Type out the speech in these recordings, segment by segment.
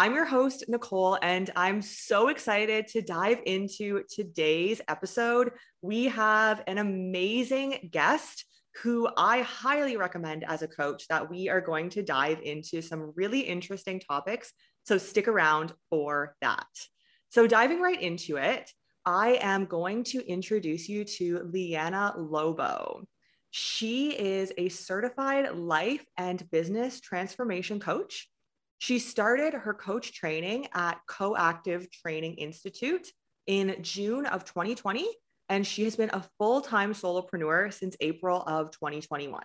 I'm your host, Nicole, and I'm so excited to dive into today's episode. We have an amazing guest who I highly recommend as a coach that we are going to dive into some really interesting topics. So stick around for that. So, diving right into it, I am going to introduce you to Liana Lobo. She is a certified life and business transformation coach. She started her coach training at Coactive Training Institute in June of 2020, and she has been a full time solopreneur since April of 2021.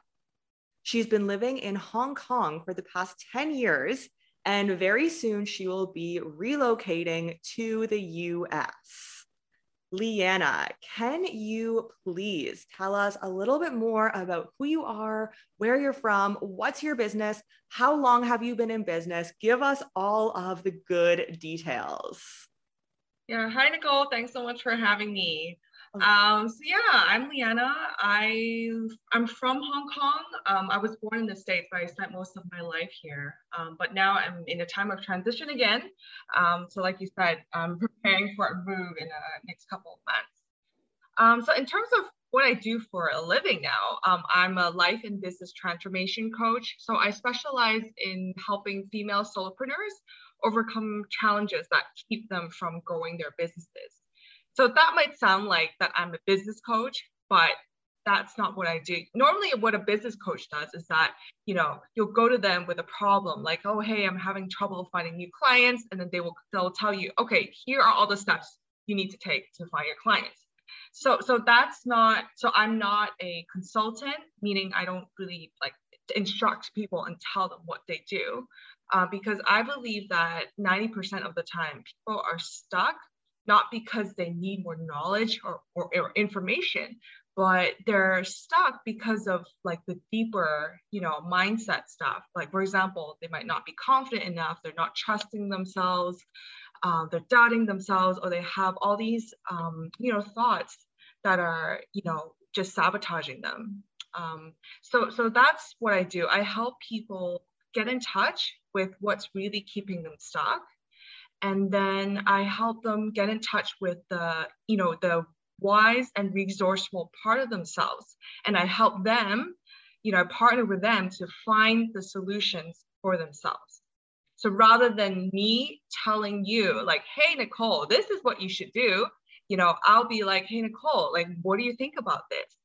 She's been living in Hong Kong for the past 10 years, and very soon she will be relocating to the US. Liana, can you please tell us a little bit more about who you are, where you're from, what's your business, how long have you been in business? Give us all of the good details. Yeah, hi Nicole. Thanks so much for having me. Um, so yeah, I'm Liana. I I'm from Hong Kong. Um, I was born in the States, but I spent most of my life here. Um, but now I'm in a time of transition again. Um, so like you said, I'm preparing for a move in the next couple of months. Um, so in terms of what I do for a living now, um, I'm a life and business transformation coach. So I specialize in helping female solopreneurs overcome challenges that keep them from growing their businesses. So that might sound like that I'm a business coach, but that's not what I do. Normally, what a business coach does is that, you know, you'll go to them with a problem like, oh, hey, I'm having trouble finding new clients. And then they will they'll tell you, okay, here are all the steps you need to take to find your clients. So so that's not so I'm not a consultant, meaning I don't really like instruct people and tell them what they do. Uh, because I believe that 90% of the time people are stuck not because they need more knowledge or, or, or information, but they're stuck because of like the deeper, you know, mindset stuff. Like, for example, they might not be confident enough, they're not trusting themselves, uh, they're doubting themselves, or they have all these, um, you know, thoughts that are, you know, just sabotaging them. Um, so, so that's what I do. I help people get in touch with what's really keeping them stuck and then I help them get in touch with the, you know, the wise and resourceful part of themselves. And I help them, you know, I partner with them to find the solutions for themselves. So rather than me telling you, like, hey, Nicole, this is what you should do, you know, I'll be like, hey, Nicole, like, what do you think about this?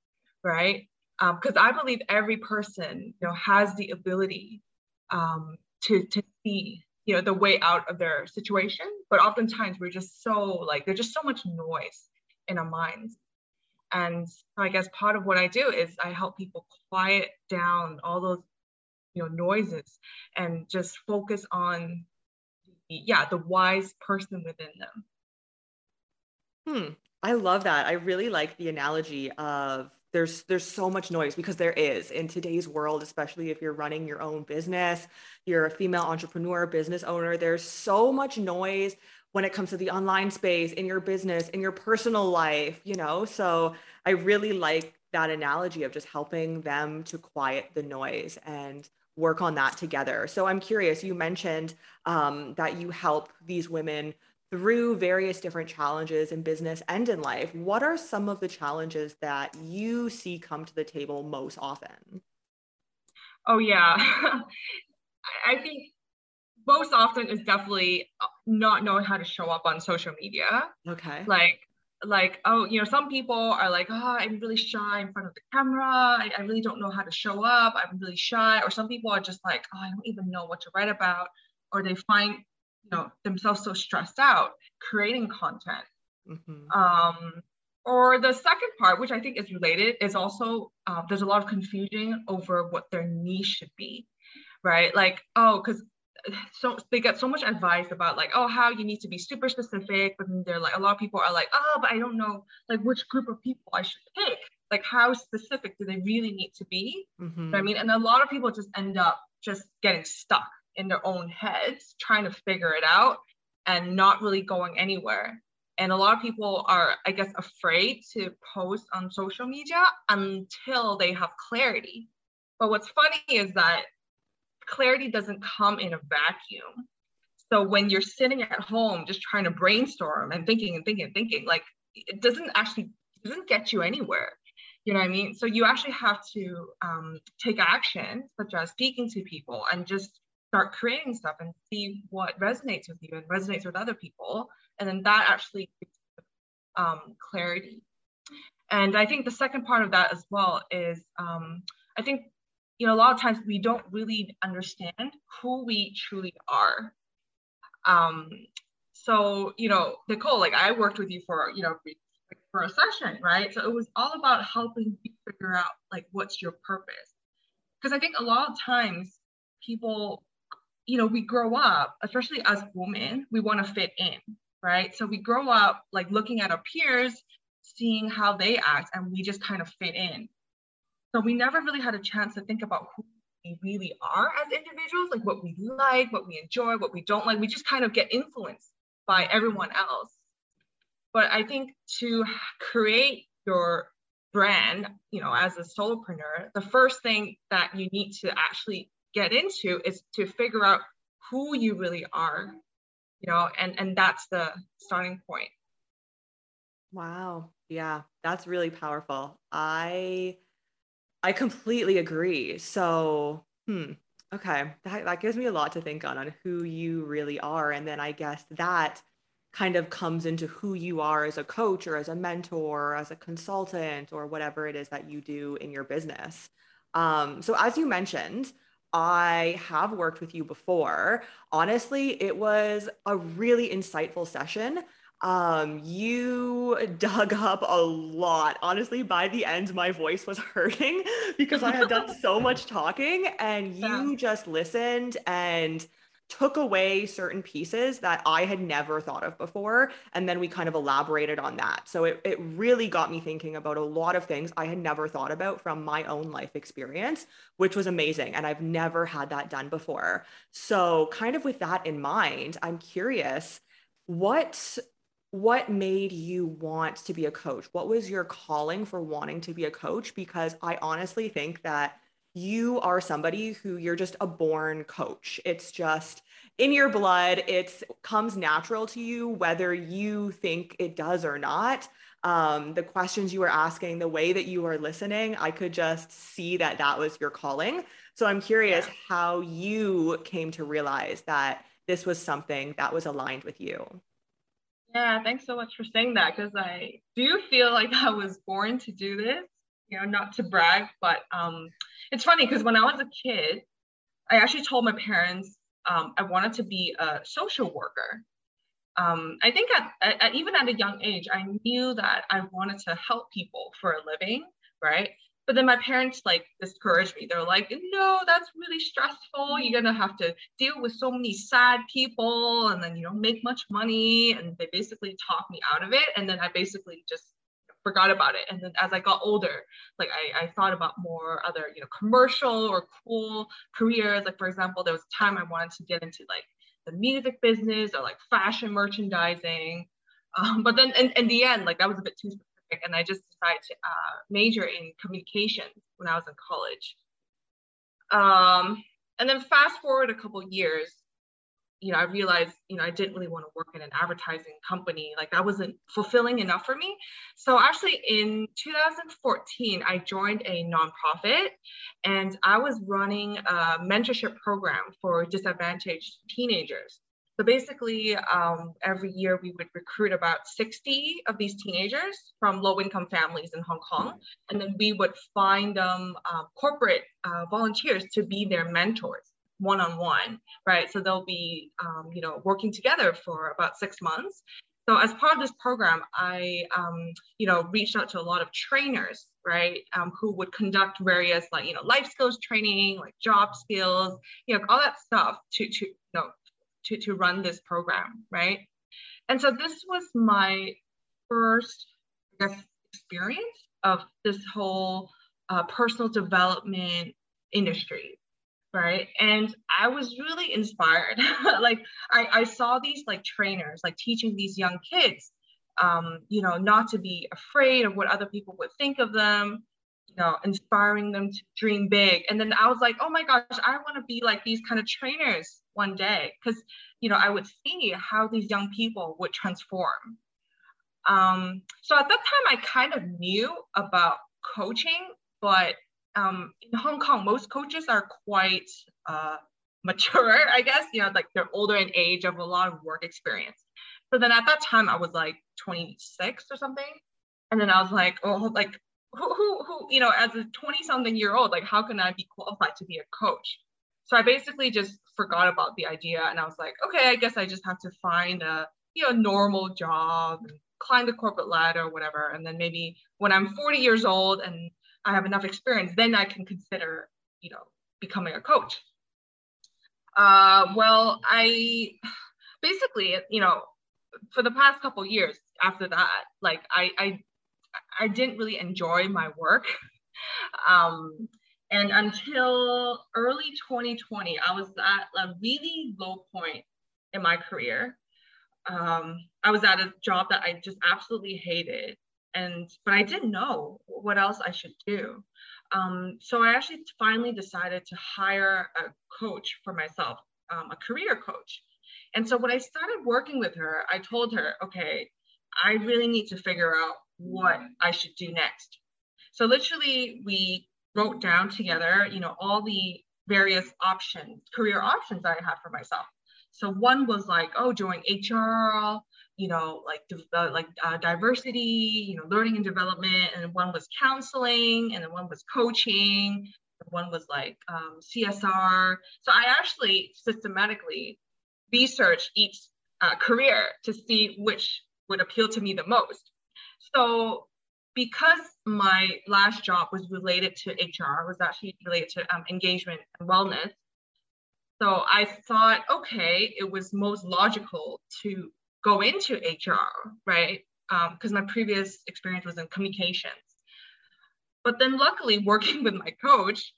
Right. Because um, I believe every person, you know, has the ability um, to, to see you know the way out of their situation but oftentimes we're just so like there's just so much noise in our minds. And i guess part of what i do is i help people quiet down all those you know noises and just focus on yeah the wise person within them. Hmm. I love that. I really like the analogy of there's there's so much noise because there is in today's world especially if you're running your own business you're a female entrepreneur business owner there's so much noise when it comes to the online space in your business in your personal life you know? So i really like that analogy of just helping them to quiet the noise and work on that together. So i'm curious you mentioned um, that you help these women through various different challenges in business and in life, what are some of the challenges that you see come to the table most often? Oh, yeah. I think most often is definitely uh, not knowing how to show up on social media. Okay. Like, like oh you know some people are like oh i'm really shy in front of the camera I, I really don't know how to show up i'm really shy or some people are just like oh i don't even know what to write about or they find you know themselves so stressed out creating content. Mm-hmm. um, or the second part which i think is related is also uh, there's a lot of confusion over what their niche should be right? Like oh because so they get so much advice about like oh how you need to be super specific but then they're like a lot of people are like oh but i don't know like which group of people i should pick. Like how specific do they really need to be? Mm-hmm. i mean? And a lot of people just end up just getting stuck in their own heads trying to figure it out and not really going anywhere. And a lot of people are, I guess, afraid to post on social media until they have clarity. But what's funny is that clarity doesn't come in a vacuum. So when you're sitting at home just trying to brainstorm and thinking and thinking and thinking, like it doesn't actually it doesn't get you anywhere. You know what I mean? So you actually have to um, take action, such as speaking to people and just start creating stuff and see what resonates with you and resonates with other people. And then that actually gives um, clarity. And I think the second part of that as well is um, I think, you know, a lot of times we don't really understand who we truly are. Um, so, you know, Nicole, like I worked with you for, you know, for a session, right? So it was all about helping you figure out like what's your purpose. Because I think a lot of times people you know, we grow up, especially as women, we want to fit in, right? So we grow up like looking at our peers, seeing how they act, and we just kind of fit in. So we never really had a chance to think about who we really are as individuals, like what we like, what we enjoy, what we don't like. We just kind of get influenced by everyone else. But I think to create your brand, you know, as a solopreneur, the first thing that you need to actually get into is to figure out who you really are you know and and that's the starting point. Wow. Yeah that's really powerful. I i completely agree. So hmm okay. That, that gives me a lot to think on on who you really are. And then i guess that kind of comes into who you are as a coach or as a mentor or as a consultant or whatever it is that you do in your business. Um, so as you mentioned I have worked with you before. Honestly, it was a really insightful session. Um, you dug up a lot. Honestly, by the end, my voice was hurting because I had done so much talking, and you just listened and took away certain pieces that I had never thought of before. And then we kind of elaborated on that. So it, it really got me thinking about a lot of things I had never thought about from my own life experience, which was amazing. And I've never had that done before. So, kind of with that in mind, I'm curious what what made you want to be a coach? What was your calling for wanting to be a coach? Because I honestly think that you are somebody who you're just a born coach. It's just in your blood. It comes natural to you, whether you think it does or not. Um, the questions you were asking, the way that you were listening, I could just see that that was your calling. So I'm curious yeah. how you came to realize that this was something that was aligned with you. Yeah, thanks so much for saying that because I do feel like I was born to do this. You know, not to brag, but um, it's funny because when I was a kid, I actually told my parents um, I wanted to be a social worker. Um, I think at, at, even at a young age, I knew that I wanted to help people for a living, right? But then my parents like discouraged me. They're like, no, that's really stressful. You're gonna have to deal with so many sad people, and then you don't make much money. And they basically talked me out of it. And then I basically just forgot about it. And then as I got older, like I, I thought about more other, you know, commercial or cool careers. Like for example, there was a time I wanted to get into like the music business or like fashion merchandising. Um, but then in, in the end, like that was a bit too specific. And I just decided to uh, major in communications when I was in college. Um, and then fast forward a couple years, you know, I realized, you know, I didn't really want to work in an advertising company. Like that wasn't fulfilling enough for me. So actually in 2014, I joined a nonprofit and I was running a mentorship program for disadvantaged teenagers. So basically, um, every year we would recruit about 60 of these teenagers from low income families in Hong Kong. And then we would find them uh, corporate uh, volunteers to be their mentors one-on-one, right? So they'll be, um, you know, working together for about six months. So as part of this program, I, um, you know, reached out to a lot of trainers, right, um, who would conduct various like, you know, life skills training, like job skills, you know, all that stuff to, to, you know, to, to run this program, right? And so this was my first, experience of this whole uh, personal development industry, right? And i was really inspired. Like I, I saw these like trainers like teaching these young kids um, you know not to be afraid of what other people would think of them you know inspiring them to dream big. And then i was like oh my gosh i want to be like these kind of trainers one day. Because you know I would see how these young people would transform. Um, so at that time, I kind of knew about coaching, but um, in Hong Kong, most coaches are quite uh, mature, I guess. You know, like they're older in age, of a lot of work experience. So then at that time, I was like 26 or something, and then I was like, oh, like who, who, who, you know, as a 20 something year old, like how can I be qualified to be a coach? So I basically just forgot about the idea and I was like, okay, I guess I just have to find a, you know, normal job and climb the corporate ladder or whatever. And then maybe when I'm 40 years old and I have enough experience, then I can consider, you know, becoming a coach. Uh, well, I basically, you know, for the past couple years after that, like I, I I didn't really enjoy my work. Um, and until early 2020, I was at a really low point in my career. Um, I was at a job that I just absolutely hated, and but I didn't know what else I should do. Um, so I actually finally decided to hire a coach for myself, um, a career coach. And so when I started working with her, I told her, okay, I really need to figure out what I should do next. So literally we wrote down together, you know, all the various options, career options I had for myself. So one was like, oh, doing HR, you know, like uh, like uh, diversity, you know, learning and development, and one was counseling, and then one was coaching, one was like um, CSR. So I actually systematically researched each uh, career to see which would appeal to me the most. So because my last job was related to HR, was actually related to um, engagement and wellness. So I thought, okay, it was most logical to go into HR, right? Because um, my previous experience was in communications. But then luckily working with my coach,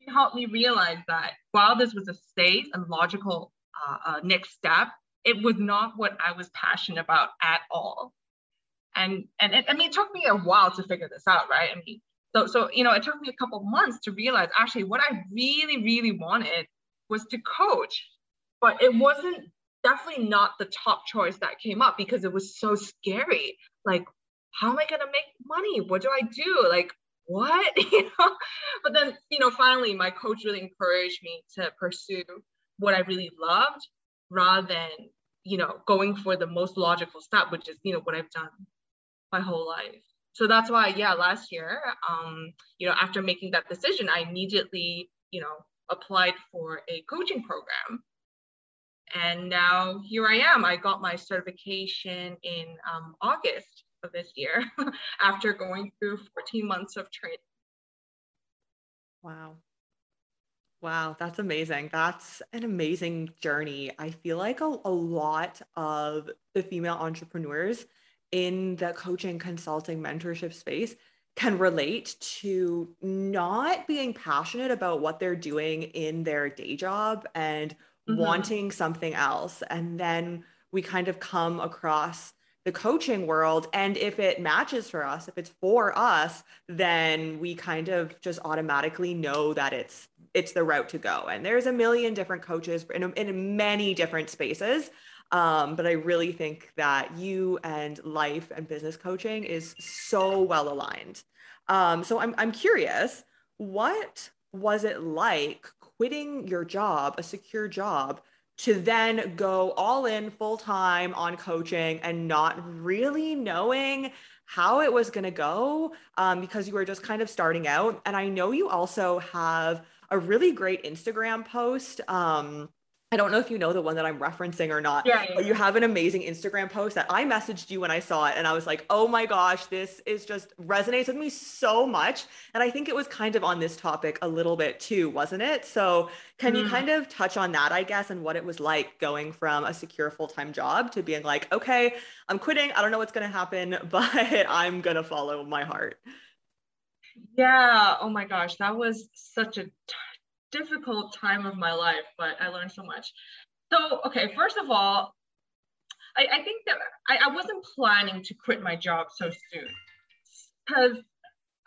she helped me realize that while this was a safe and logical uh, uh, next step, it was not what I was passionate about at all and and it, I mean, it took me a while to figure this out, right? I mean, so so you know, it took me a couple months to realize actually what I really really wanted was to coach, but it wasn't definitely not the top choice that came up because it was so scary. Like, how am I gonna make money? What do I do? Like, what you know? But then you know, finally, my coach really encouraged me to pursue what I really loved rather than you know going for the most logical step which is you know what i've done my whole life. So that's why, yeah, last year, um, you know, after making that decision, I immediately, you know, applied for a coaching program. And now here I am. I got my certification in um, August of this year after going through 14 months of training. Wow. Wow, that's amazing. That's an amazing journey. I feel like a, a lot of the female entrepreneurs in the coaching, consulting, mentorship space can relate to not being passionate about what they're doing in their day job and mm-hmm. wanting something else. And then we kind of come across the coaching world. And if it matches for us, if it's for us, then we kind of just automatically know that it's it's the route to go. And there's a million different coaches in, in many different spaces. Um, but I really think that you and life and business coaching is so well aligned. Um, so I'm, I'm curious, what was it like quitting your job, a secure job, to then go all in full time on coaching and not really knowing how it was going to go um, because you were just kind of starting out. And I know you also have a really great Instagram post. Um, I don't know if you know the one that I'm referencing or not, yeah, yeah, but you have an amazing Instagram post that I messaged you when I saw it. And I was like, oh my gosh, this is just resonates with me so much. And I think it was kind of on this topic a little bit too, wasn't it? So, can mm. you kind of touch on that, I guess, and what it was like going from a secure full time job to being like, okay, I'm quitting. I don't know what's going to happen, but I'm going to follow my heart? Yeah. Oh my gosh. That was such a difficult time of my life, but I learned so much. So, okay, first of all, I, I think that I, I, wasn't planning to quit my job so soon because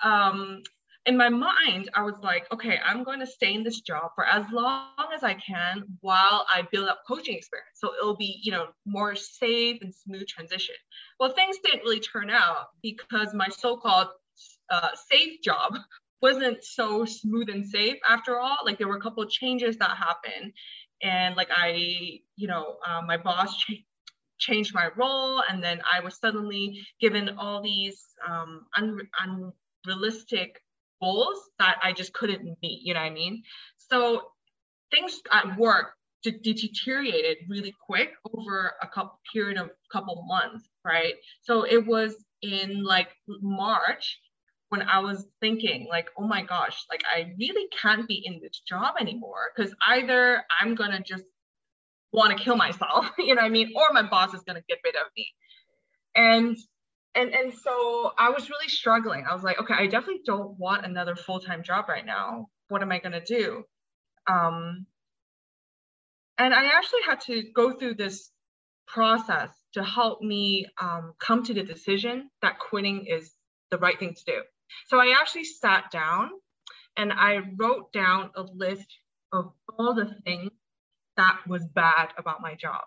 um, in my mind, I was like, okay, I'm going to stay in this job for as long as I can while I build up coaching experience. So it'll be, you know, more safe and smooth transition. Well, things didn't really turn out because my so-called uh, safe job wasn't so smooth and safe after all. Like there were a couple of changes that happened, and like I, you know, uh, my boss ch- changed my role, and then I was suddenly given all these um, un- unrealistic goals that I just couldn't meet. You know what I mean? So things at work deteriorated really quick over a couple period of couple months, right? So it was in like March when I was thinking like, oh my gosh, like I really can't be in this job anymore because either I'm gonna just want to kill myself, you know what I mean, or my boss is gonna get rid of me. And and and so I was really struggling. I was like, okay, I definitely don't want another full-time job right now. What am I gonna do? Um, and I actually had to go through this process to help me um, come to the decision that quitting is the right thing to do. So I actually sat down and I wrote down a list of all the things that was bad about my job.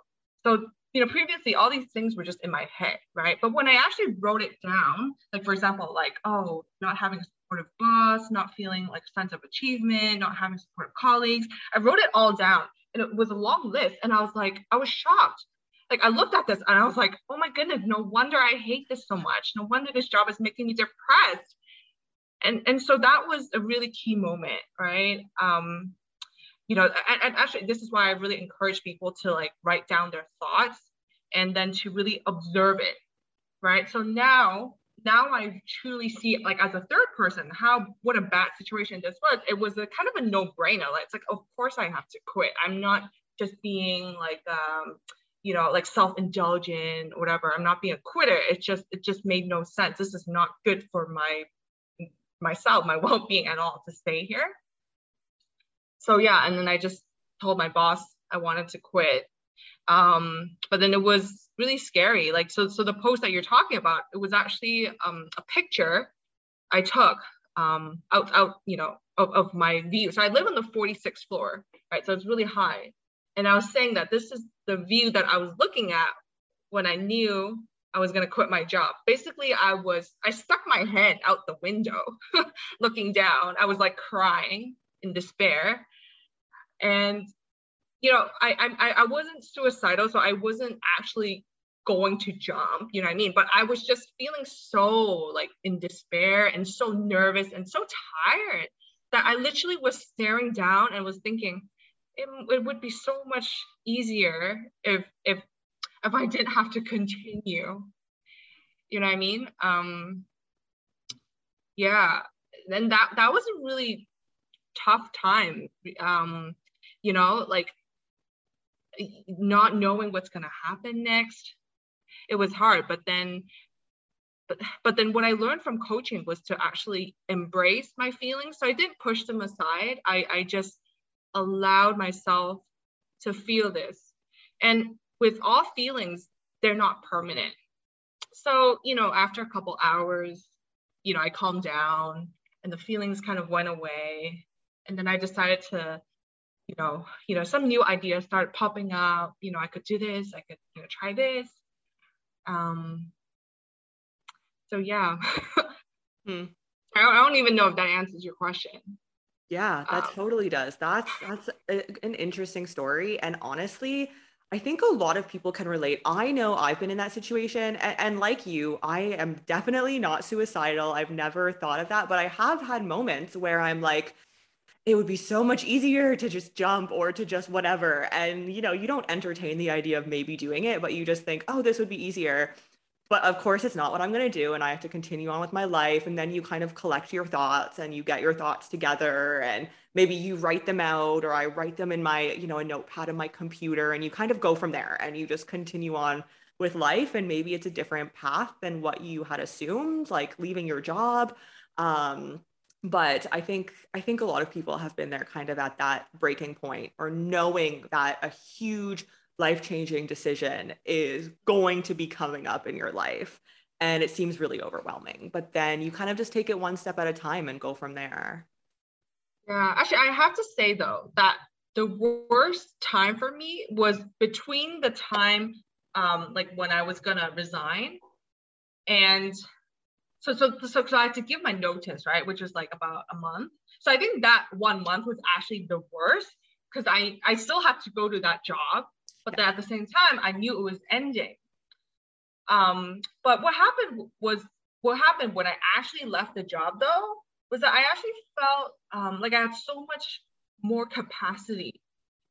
So you know, previously all these things were just in my head, right? But when I actually wrote it down, like for example, like, oh, not having a supportive boss, not feeling like a sense of achievement, not having supportive colleagues, I wrote it all down and it was a long list. And I was like, I was shocked. Like I looked at this and I was like, oh my goodness, no wonder I hate this so much. No wonder this job is making me depressed. And, and so that was a really key moment, right? Um, you know, and, and actually this is why I really encourage people to like write down their thoughts and then to really observe it, right? So now, now I truly see like as a third person, how what a bad situation this was. It was a kind of a no-brainer. Like it's like, of course I have to quit. I'm not just being like um, you know, like self-indulgent whatever. I'm not being a quitter. It just it just made no sense. This is not good for my myself, my well-being at all to stay here so yeah, and then I just told my boss I wanted to quit. Um, but then it was really scary. Like so, so the post that you're talking about, it was actually um, a picture I took um, out, out, you know, of, of my view. So I live on the 46th floor, right? So it's really high. And I was saying that this is the view that I was looking at when I knew I was going to quit my job. Basically, I was, I stuck my head out the window looking down. I was like crying in despair and you know I, I i wasn't suicidal so i wasn't actually going to jump you know what i mean but i was just feeling so like in despair and so nervous and so tired that i literally was staring down and was thinking it, it would be so much easier if if if i didn't have to continue you know what i mean um yeah then that that was a really tough time um you know, like not knowing what's to happen next. It was hard, but then but, but then what I learned from coaching was to actually embrace my feelings. So I didn't push them aside. I, I just allowed myself to feel this. And with all feelings, they're not permanent. So, you know, after a couple hours, you know, I calmed down and the feelings kind of went away. And then I decided to you know, you know, some new ideas start popping up. You know, I could do this. I could you know, try this. Um, so yeah, hmm. I, don't, I don't even know if that answers your question. Yeah, that um, totally does. That's that's a, an interesting story, and honestly, I think a lot of people can relate. I know I've been in that situation, and, and, like you, I am definitely not suicidal. I've never thought of that, but I have had moments where I'm like, it would be so much easier to just jump or to just whatever. And, you know, you don't entertain the idea of maybe doing it, but you just think, oh, this would be easier. But of course, it's not what I'm going to do. And I have to continue on with my life. And then you kind of collect your thoughts and you get your thoughts together. And maybe you write them out or I write them in my, you know, a notepad in my computer. And you kind of go from there and you just continue on with life. And maybe it's a different path than what you had assumed, like leaving your job. Um, but i think i think a lot of people have been there kind of at that breaking point or knowing that a huge life changing decision is going to be coming up in your life and it seems really overwhelming. But then you kind of just take it one step at a time and go from there. Yeah, actually, I have to say though that the worst time for me was between the time um, like when I was gonna resign and so so so, so I had to give my notice, right, which was like about a month. So I think that one month was actually the worst because I I still had to go to that job, but then at the same time I knew it was ending. Um, but what happened was what happened when I actually left the job though was that I actually felt um, like I had so much more capacity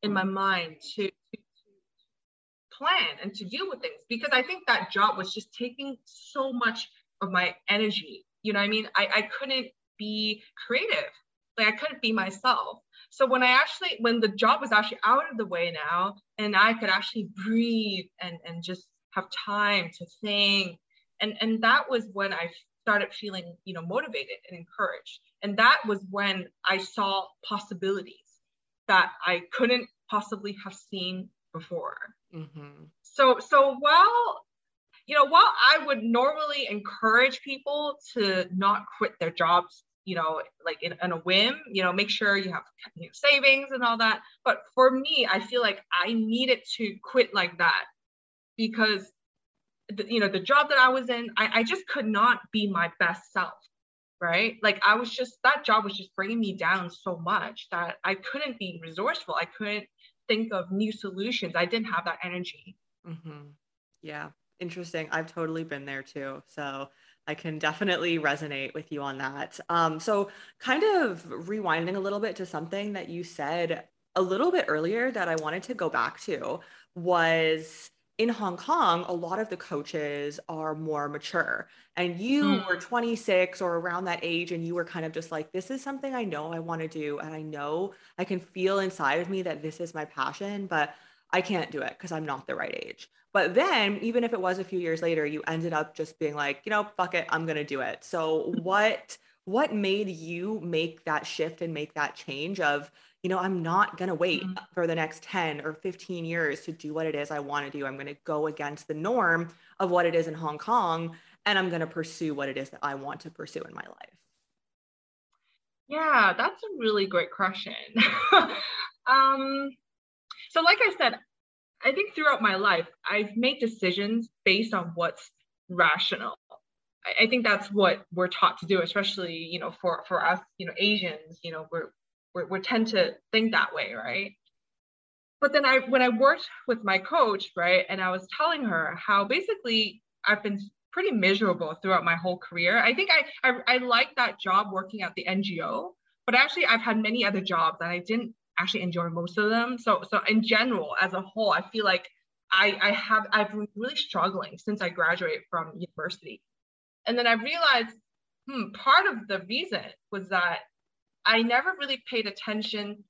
in my mind to, to, to plan and to deal with things because I think that job was just taking so much of my energy. You know I mean? I, I couldn't be creative. Like I couldn't be myself. So when I actually, when the job was actually out of the way now, and I could actually breathe and, and just have time to think. And, and that was when I started feeling, you know, motivated and encouraged. And that was when I saw possibilities that I couldn't possibly have seen before. Mm-hmm. So, so while you know, while I would normally encourage people to not quit their jobs, you know, like in, in a whim, you know, make sure you have savings and all that. But for me, I feel like I needed to quit like that because, the, you know, the job that I was in, I, I just could not be my best self. Right. Like I was just, that job was just bringing me down so much that I couldn't be resourceful. I couldn't think of new solutions. I didn't have that energy. Mm-hmm. Yeah interesting. I've totally been there too. So I can definitely resonate with you on that. Um, so, kind of rewinding a little bit to something that you said a little bit earlier that I wanted to go back to was in Hong Kong, a lot of the coaches are more mature. And you mm. were 26 or around that age, and you were kind of just like, this is something I know I want to do. And I know I can feel inside of me that this is my passion, but I can't do it because I'm not the right age. But then, even if it was a few years later, you ended up just being like, you know, fuck it, I'm gonna do it. So what what made you make that shift and make that change of, you know, I'm not gonna wait mm-hmm. for the next 10 or 15 years to do what it is I want to do. I'm gonna go against the norm of what it is in Hong Kong and I'm gonna pursue what it is that I want to pursue in my life. Yeah, that's a really great question. um, so like I said, I think throughout my life, I've made decisions based on what's rational. I, I think that's what we're taught to do, especially, you know, for, for us, you know, Asians, you know, we're, we're, we tend to think that way, right? But then I, when I worked with my coach, right, and I was telling her how basically I've been pretty miserable throughout my whole career. I think I, I, I like that job working at the NGO, but actually I've had many other jobs that I didn't actually enjoy most of them. So so in general, as a whole, I feel like I I have I've been really struggling since I graduated from university. And then I realized, hmm, part of the reason was that I never really paid attention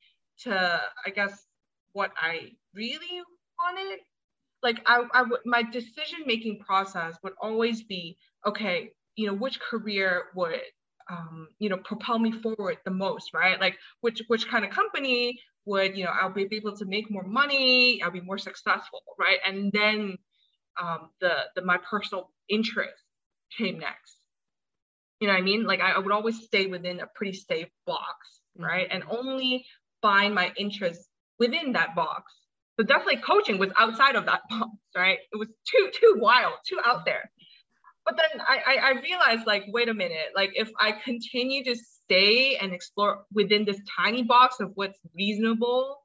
to, I guess, what I really wanted. Like I, I would my decision making process would always be, okay, you know, which career would um, you know propel me forward the most right? Like which which kind of company would you know i'll be able to make more money i'll be more successful right? And then um, the the my personal interest came next. You know what i mean? Like I, I would always stay within a pretty safe box right? Mm-hmm. and only find my interest within that box. But definitely coaching was outside of that box right? It was too too wild too out there but then I, I, realized like wait a minute like if i continue to stay and explore within this tiny box of what's reasonable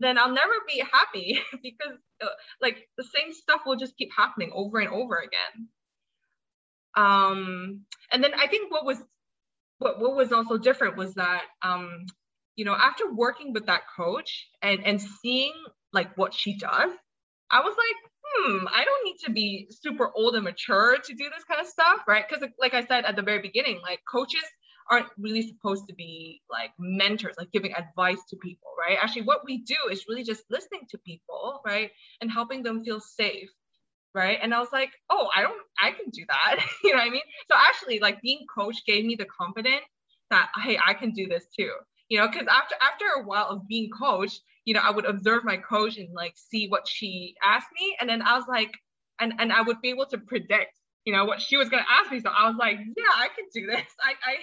then i'll never be happy because uh, like the same stuff will just keep happening over and over again. Um and then i think what was what, what was also different was that um you know after working with that coach and and seeing like what she does i was like hmm, I don't need to be super old and mature to do this kind of stuff, right? Because, like I said at the very beginning, like coaches aren't really supposed to be like mentors, like giving advice to people, right? Actually, what we do is really just listening to people, right? And helping them feel safe, right? And I was like, oh, I don't, I can do that. you know what I mean? So actually, like being coach gave me the confidence that, hey, I can do this too. You know, because after after a while of being coached, you know, I would observe my coach and like see what she asked me. And then I was like, and, and I would be able to predict, you know, what she was going to ask me. So I was like, yeah, I can do this. I, I,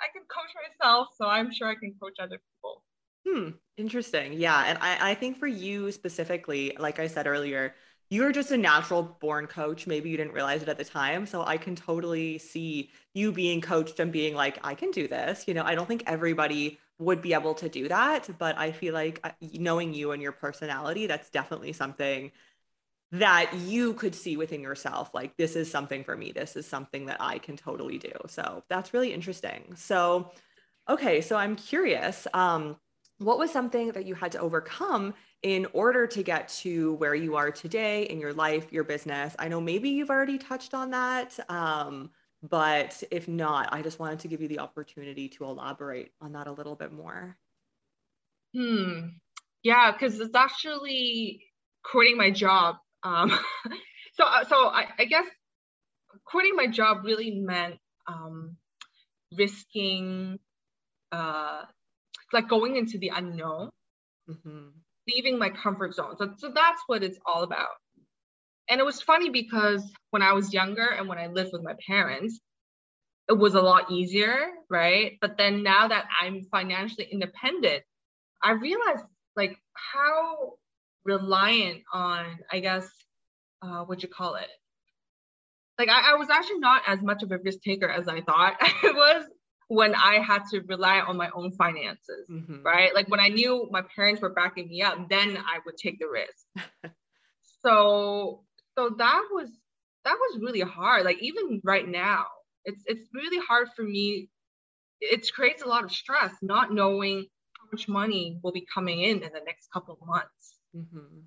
I can coach myself. So I'm sure I can coach other people. Hmm. Interesting. Yeah. And I, I think for you specifically, like I said earlier, you're just a natural born coach. Maybe you didn't realize it at the time. So I can totally see you being coached and being like, I can do this. You know, I don't think everybody would be able to do that, but I feel like uh, knowing you and your personality, that's definitely something that you could see within yourself. Like, this is something for me. This is something that I can totally do. So that's really interesting. So, okay. So I'm curious. Um, what was something that you had to overcome in order to get to where you are today in your life, your business? I know maybe you've already touched on that, um, but if not, I just wanted to give you the opportunity to elaborate on that a little bit more. Hmm. Yeah, because it's actually quitting my job. Um, so, so I, I, guess quitting my job really meant um, risking uh, like going into the unknown, mm-hmm. leaving my comfort zone. So, so that's what it's all about. And it was funny because when I was younger and when I lived with my parents, it was a lot easier, right? But then now that I'm financially independent, I realized like how reliant on, I guess, uh, what you call it? Like I, I was actually not as much of a risk taker as I thought I was when I had to rely on my own finances, mm-hmm. right? Like when I knew my parents were backing me up, then I would take the risk. so so that was that was really hard. Like even right now, it's it's really hard for me. It creates a lot of stress not knowing how much money will be coming in in the next couple of months. Mm-hmm.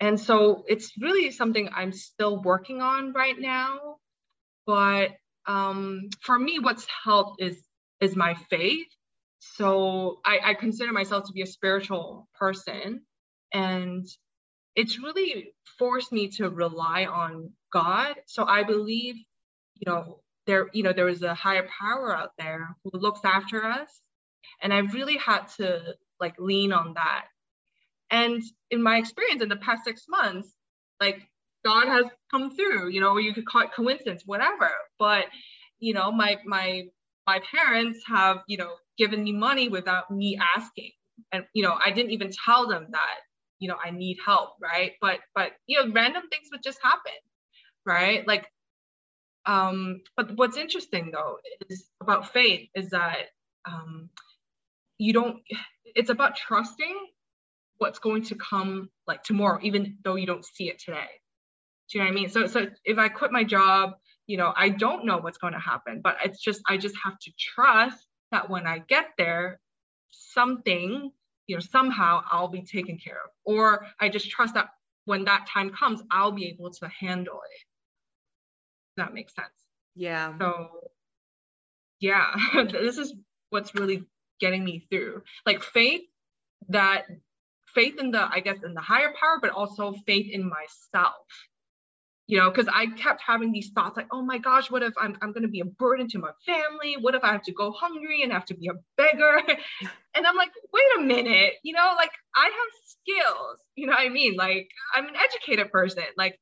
And so it's really something I'm still working on right now. But um, for me, what's helped is is my faith. So I, I consider myself to be a spiritual person, and it's really forced me to rely on God. So I believe, you know, there, you know, there is a higher power out there who looks after us, and I've really had to like lean on that. And in my experience in the past six months, like God has come through. You know, you could call it coincidence, whatever. But you know, my my my parents have, you know, given me money without me asking. And, you know, I didn't even tell them that, you know, I need help, right? But, but, you know, random things would just happen, right? Like, um, but what's interesting though is about faith is that um, you don't, it's about trusting what's going to come like tomorrow, even though you don't see it today. Do you know what I mean? So, so if I quit my job you know i don't know what's going to happen but it's just i just have to trust that when i get there something you know somehow i'll be taken care of or i just trust that when that time comes i'll be able to handle it. That makes sense? Yeah. So yeah this is what's really getting me through. Like faith that faith in the i guess in the higher power but also faith in myself you know, because I kept having these thoughts like, oh my gosh, what if I'm, I'm going to be a burden to my family? What if I have to go hungry and have to be a beggar? and I'm like, wait a minute, you know, like I have skills, you know what I mean? Like I'm an educated person. Like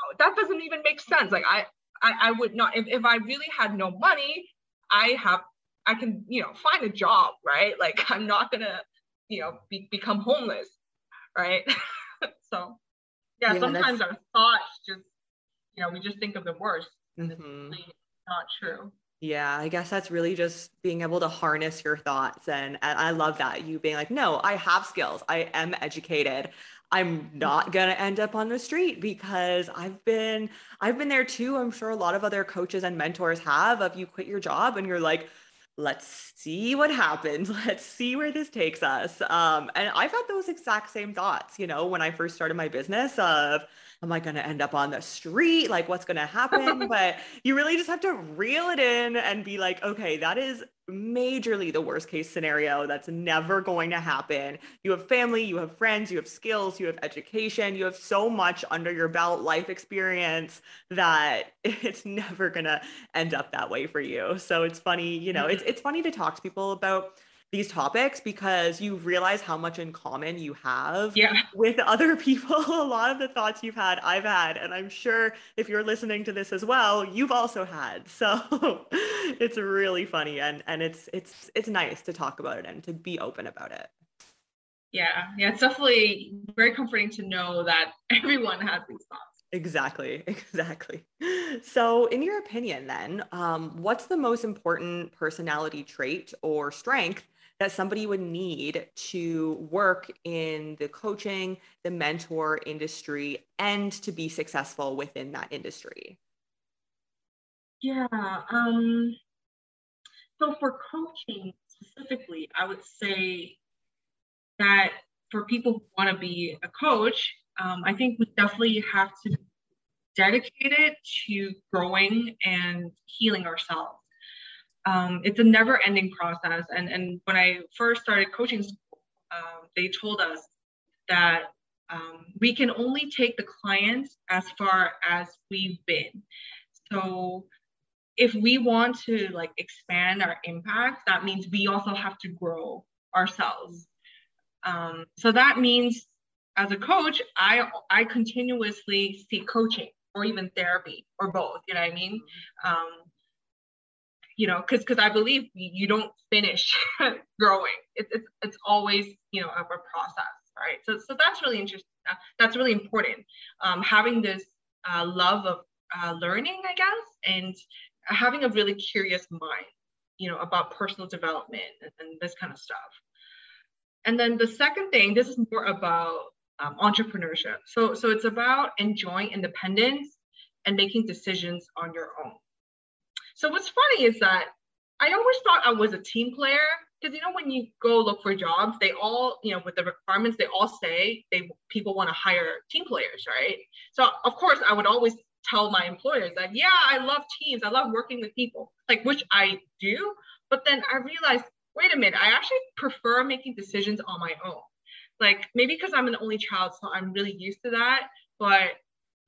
oh, that doesn't even make sense. Like I, I, I would not, if, if I really had no money, I have, I can, you know, find a job, right? Like I'm not going to, you know, be, become homeless, right? so yeah, sometimes our thoughts just, you know, we just think of the worst. Mm-hmm. it's not true. Yeah, I guess that's really just being able to harness your thoughts. And, and I love that. You being like, no, I have skills. I am educated. I'm not going to end up on the street because I've been I've been there too. I'm sure a lot of other coaches and mentors have of you quit your job and you're like, let's see what happens. Let's see where this takes us. Um, and I've had those exact same thoughts, you know, when I first started my business of, am I going to end up on the street? Like, what's going to happen? but you really just have to reel it in and be like, okay, that is majorly the worst case scenario. That's never going to happen. You have family, you have friends, you have skills, you have education, you have so much under your belt, life experience that it's never going to end up that way for you. So it's funny, you know, it's, mm-hmm. it's funny to talk to people about these topics because you realize how much in common you have yeah. with other people. A lot of the thoughts you've had, I've had. And I'm sure if you're listening to this as well, you've also had. So it's really funny and, and it's it's it's nice to talk about it and to be open about it. Yeah, yeah, it's definitely very comforting to know that everyone has these thoughts. Exactly, exactly. So, in your opinion, then, um, what's the most important personality trait or strength that somebody would need to work in the coaching, the mentor industry, and to be successful within that industry? Yeah. Um, so, for coaching specifically, I would say that for people who want to be a coach, um, I think we definitely have to dedicate it to growing and healing ourselves. Um, it's a never ending process. And, and when I first started coaching school, um, they told us that um, we can only take the clients as far as we've been. So if we want to like expand our impact, that means we also have to grow ourselves. Um, so that means as a coach, I I continuously seek coaching or even therapy or both. You know what I mean? Um, you know, because because I believe you don't finish growing. It's it's it's always you know a, a process, right? So so that's really interesting. That's really important. Um, having this uh, love of uh, learning, I guess, and having a really curious mind, you know, about personal development and, and this kind of stuff. And then the second thing, this is more about um, entrepreneurship. So, so it's about enjoying independence and making decisions on your own. So what's funny is that I always thought I was a team player because you know when you go look for jobs, they all you know with the requirements they all say they people want to hire team players, right? So of course I would always tell my employers that yeah I love teams, I love working with people, like which I do. But then I realized wait a minute, I actually prefer making decisions on my own. Like maybe because I'm an only child, so I'm really used to that. But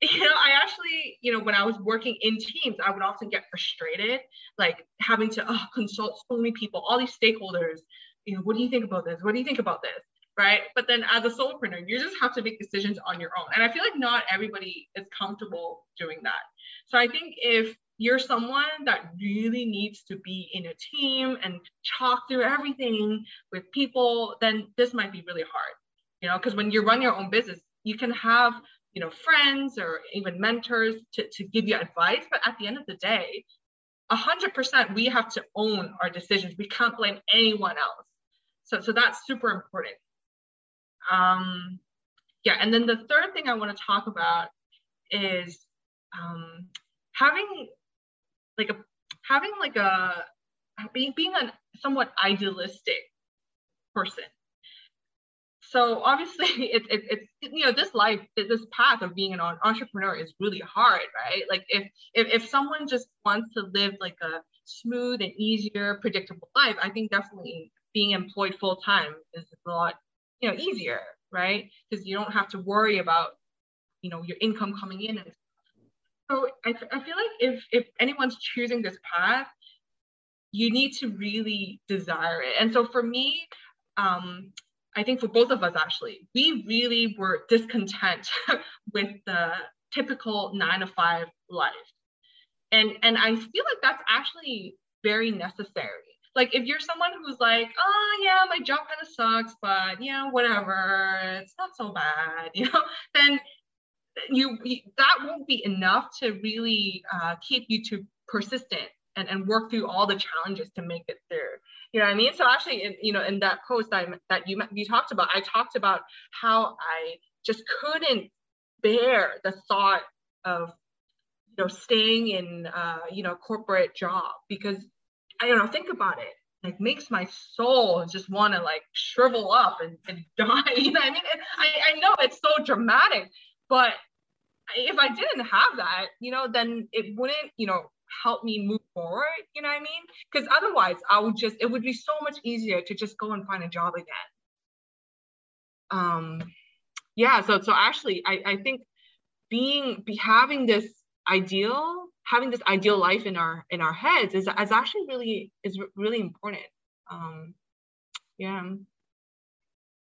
you know, I actually, you know, when I was working in teams, I would often get frustrated, like having to oh, consult so many people, all these stakeholders. You know, what do you think about this? What do you think about this? Right. But then as a solopreneur, you just have to make decisions on your own. And I feel like not everybody is comfortable doing that. So I think if you're someone that really needs to be in a team and talk through everything with people, then this might be really hard. You know, because when you run your own business, you can have you know friends or even mentors to, to give you advice. But at the end of the day 100% we have to own our decisions. We can't blame anyone else. So so that's super important. Um yeah and then the third thing i want to talk about is um having like a having like a being being a somewhat idealistic person so obviously it's it, it's you know this life this path of being an entrepreneur is really hard right like if, if if someone just wants to live like a smooth and easier predictable life i think definitely being employed full time is a lot you know easier right because you don't have to worry about you know your income coming in and so I, I feel like if if anyone's choosing this path, you need to really desire it. And so for me, um, I think for both of us actually, we really were discontent with the typical nine to five life. And and I feel like that's actually very necessary. Like if you're someone who's like, oh yeah, my job kind of sucks, but yeah, whatever, it's not so bad, you know, then you, you that won't be enough to really uh, keep you to persistent and, and work through all the challenges to make it through you know what i mean? So actually in, you know in that post that, that you you talked about i talked about how i just couldn't bear the thought of you know staying in uh, you know corporate job because i don't know think about it. Like makes my soul just want to like shrivel up and, and die you know i mean? I, I know it's so dramatic but if I didn't have that, you know, then it wouldn't, you know, help me move forward. You know what I mean? Because otherwise, I would just, it would be so much easier to just go and find a job again. Um, yeah. So, so actually, I, I think being, be having this ideal, having this ideal life in our in our heads is, is actually really is really important. Um, Yeah.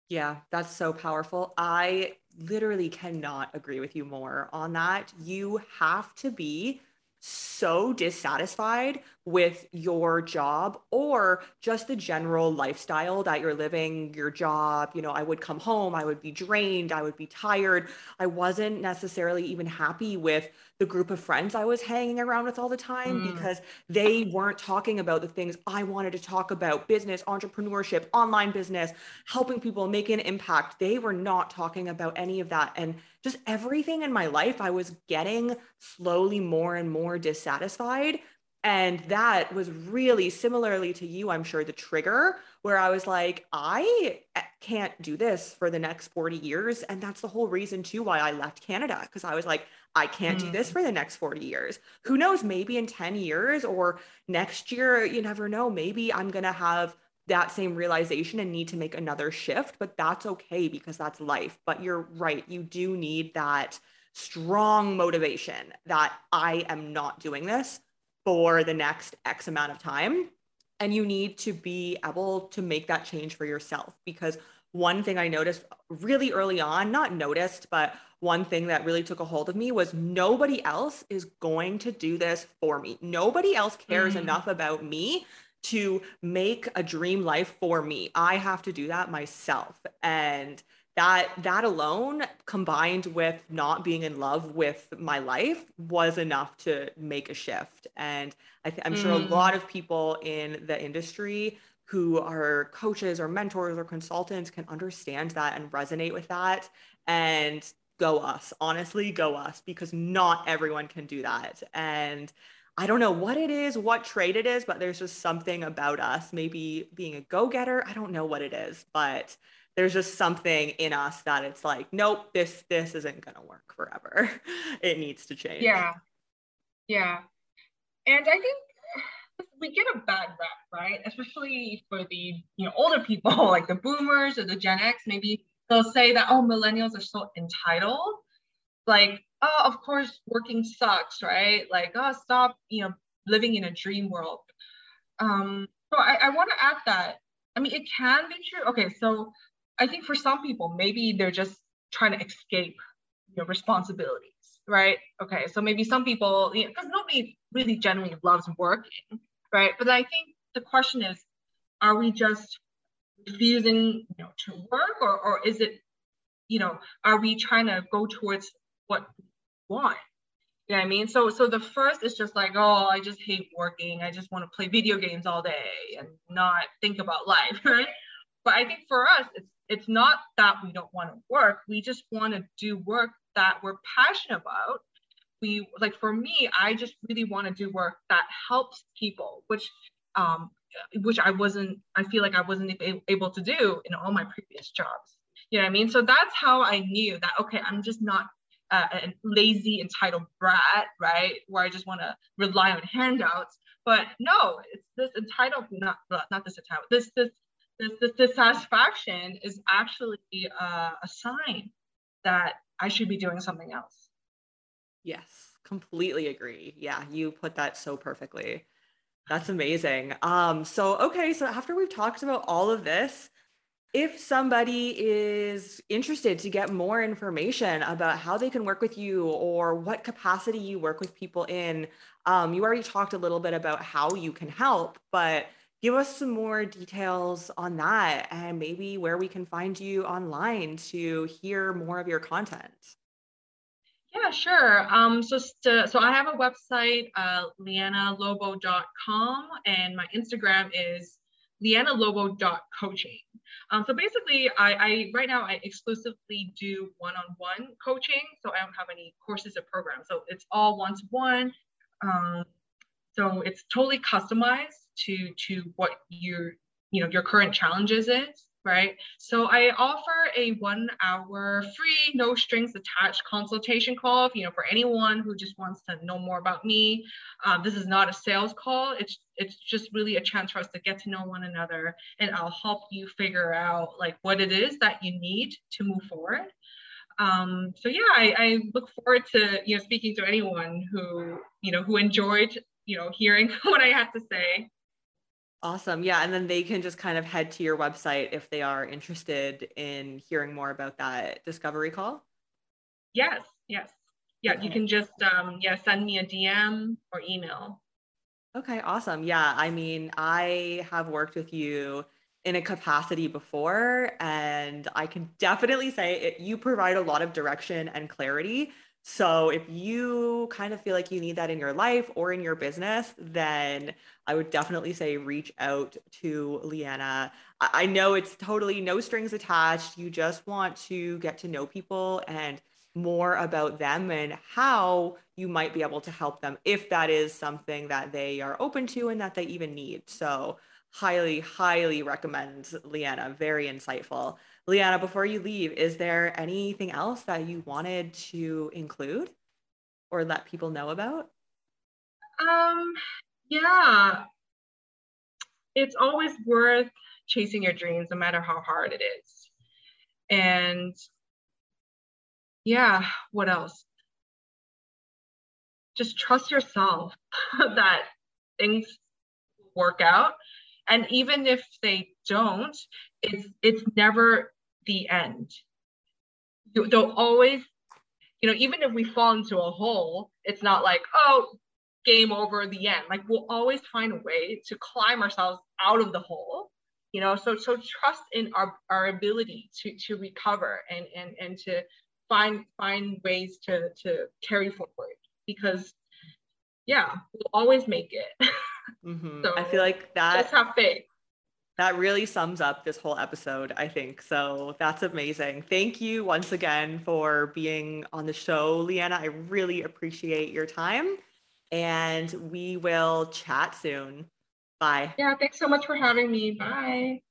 Yeah, that's so powerful. I literally cannot agree with you more on that. You have to be so dissatisfied with your job or just the general lifestyle that you're living, your job. You know, I would come home, I would be drained, I would be tired. I wasn't necessarily even happy with the group of friends I was hanging around with all the time mm. because they weren't talking about the things I wanted to talk about business, entrepreneurship, online business, helping people make an impact. They were not talking about any of that. And just everything in my life, I was getting slowly more and more dissatisfied. And that was really similarly to you, I'm sure, the trigger where I was like, I eh, can't do this for the next 40 years. And that's the whole reason, too, why I left Canada. Because I was like, I can't mm. do this mm. for the next 40 years. Who knows? Maybe in 10 years or next year, you never know. Maybe I'm going to have that same realization and need to make another shift, but that's okay because that's life. But you're right. You do need that strong motivation that I am not doing this for the next X amount of time. And you need to be able to make that change for yourself because one thing I noticed really early on, not noticed, but one thing that really took a hold of me was nobody else is going to do this for me. Nobody else cares mm. enough about me to make a dream life for me. I have to do that myself. And that that alone combined with not being in love with my life was enough to make a shift and I am sure a mm. lot of people in the industry who are coaches or mentors or consultants can understand that and resonate with that and go us honestly go us because not everyone can do that and i don't know what it is what trait it is but there's just something about us maybe being a go-getter i don't know what it is but there's just something in us that it's like nope this this isn't going to work forever it needs to change yeah yeah and i think we get a bad rep, right? Especially for the you know older people like the boomers or the Gen X. Maybe they'll say that oh millennials are so entitled. Like oh of course working sucks, right? Like oh stop you know living in a dream world. Um, so I, I want to add that. I mean it can be true. Okay, so I think for some people maybe they're just trying to escape you know responsibilities right okay so maybe some people because you know, nobody really genuinely loves working right? But I think the question is, are we just refusing, you know, to work, or or is it, you know, are we trying to go towards what we want? You know what I mean? So so the first is just like, oh, I just hate working. I just want to play video games all day and not think about life, right? But I think for us, it's it's not that we don't want to work. We just want to do work that we're passionate about. We like for me i just really want to do work that helps people which um which i wasn't i feel like i wasn't able to do in all my previous jobs. You know what i mean? So that's how i knew that okay i'm just not uh, a lazy entitled brat right? Where i just want to rely on handouts. But no it's this entitled not not this entitled this this this, dissatisfaction is actually uh, a sign that i should be doing something else Yes, completely agree. Yeah, you put that so perfectly. That's amazing. Um, so okay, so after we've talked about all of this, if somebody is interested to get more information about how they can work with you or what capacity you work with people in, um, you already talked a little bit about how you can help, but give us some more details on that and maybe where we can find you online to hear more of your content. Yeah, sure. Um, so, st- so I have a website, uh, lianalobo.com, and my Instagram is lianalobo.coaching. Um, so basically, I, I right now I exclusively do one-on-one coaching. So I don't have any courses or programs. So it's all one-to-one. Um, so it's totally customized to to what your you know your current challenges is right? So I offer a one hour free, no strings attached consultation call, you know, for anyone who just wants to know more about me. Um, this is not a sales call. It's, it's just really a chance for us to get to know one another and I'll help you figure out like what it is that you need to move forward. Um, so yeah, I, I look forward to, you know, speaking to anyone who, you know, who enjoyed, you know, hearing what I had to say. Awesome. Yeah. And then they can just kind of head to your website if they are interested in hearing more about that discovery call. Yes. Yes. Yeah. Okay. You can just, um, yeah, send me a DM or email. Okay. Awesome. Yeah. I mean, I have worked with you in a capacity before, and I can definitely say it, you provide a lot of direction and clarity so if you kind of feel like you need that in your life or in your business, then I would definitely say reach out to Liana. I know it's totally no strings attached. You just want to get to know people and more about them and how you might be able to help them if that is something that they are open to and that they even need. So highly, highly recommend Liana. Very insightful. Liana, before you leave, is there anything else that you wanted to include or let people know about? Um, yeah. It's always worth chasing your dreams, no matter how hard it is. And yeah, what else? Just trust yourself that things work out and even if they don't it's it's never the end You they'll always you know even if we fall into a hole it's not like oh game over the end like we'll always find a way to climb ourselves out of the hole you know so so trust in our our ability to to recover and and and to find find ways to to carry forward because yeah we'll always make it Mm-hmm. So I feel like that just have faith. That really sums up this whole episode, I think. So that's amazing. Thank you once again for being on the show, Liana. I really appreciate your time. And we will chat soon. Bye. Yeah, thanks so much for having me. Bye.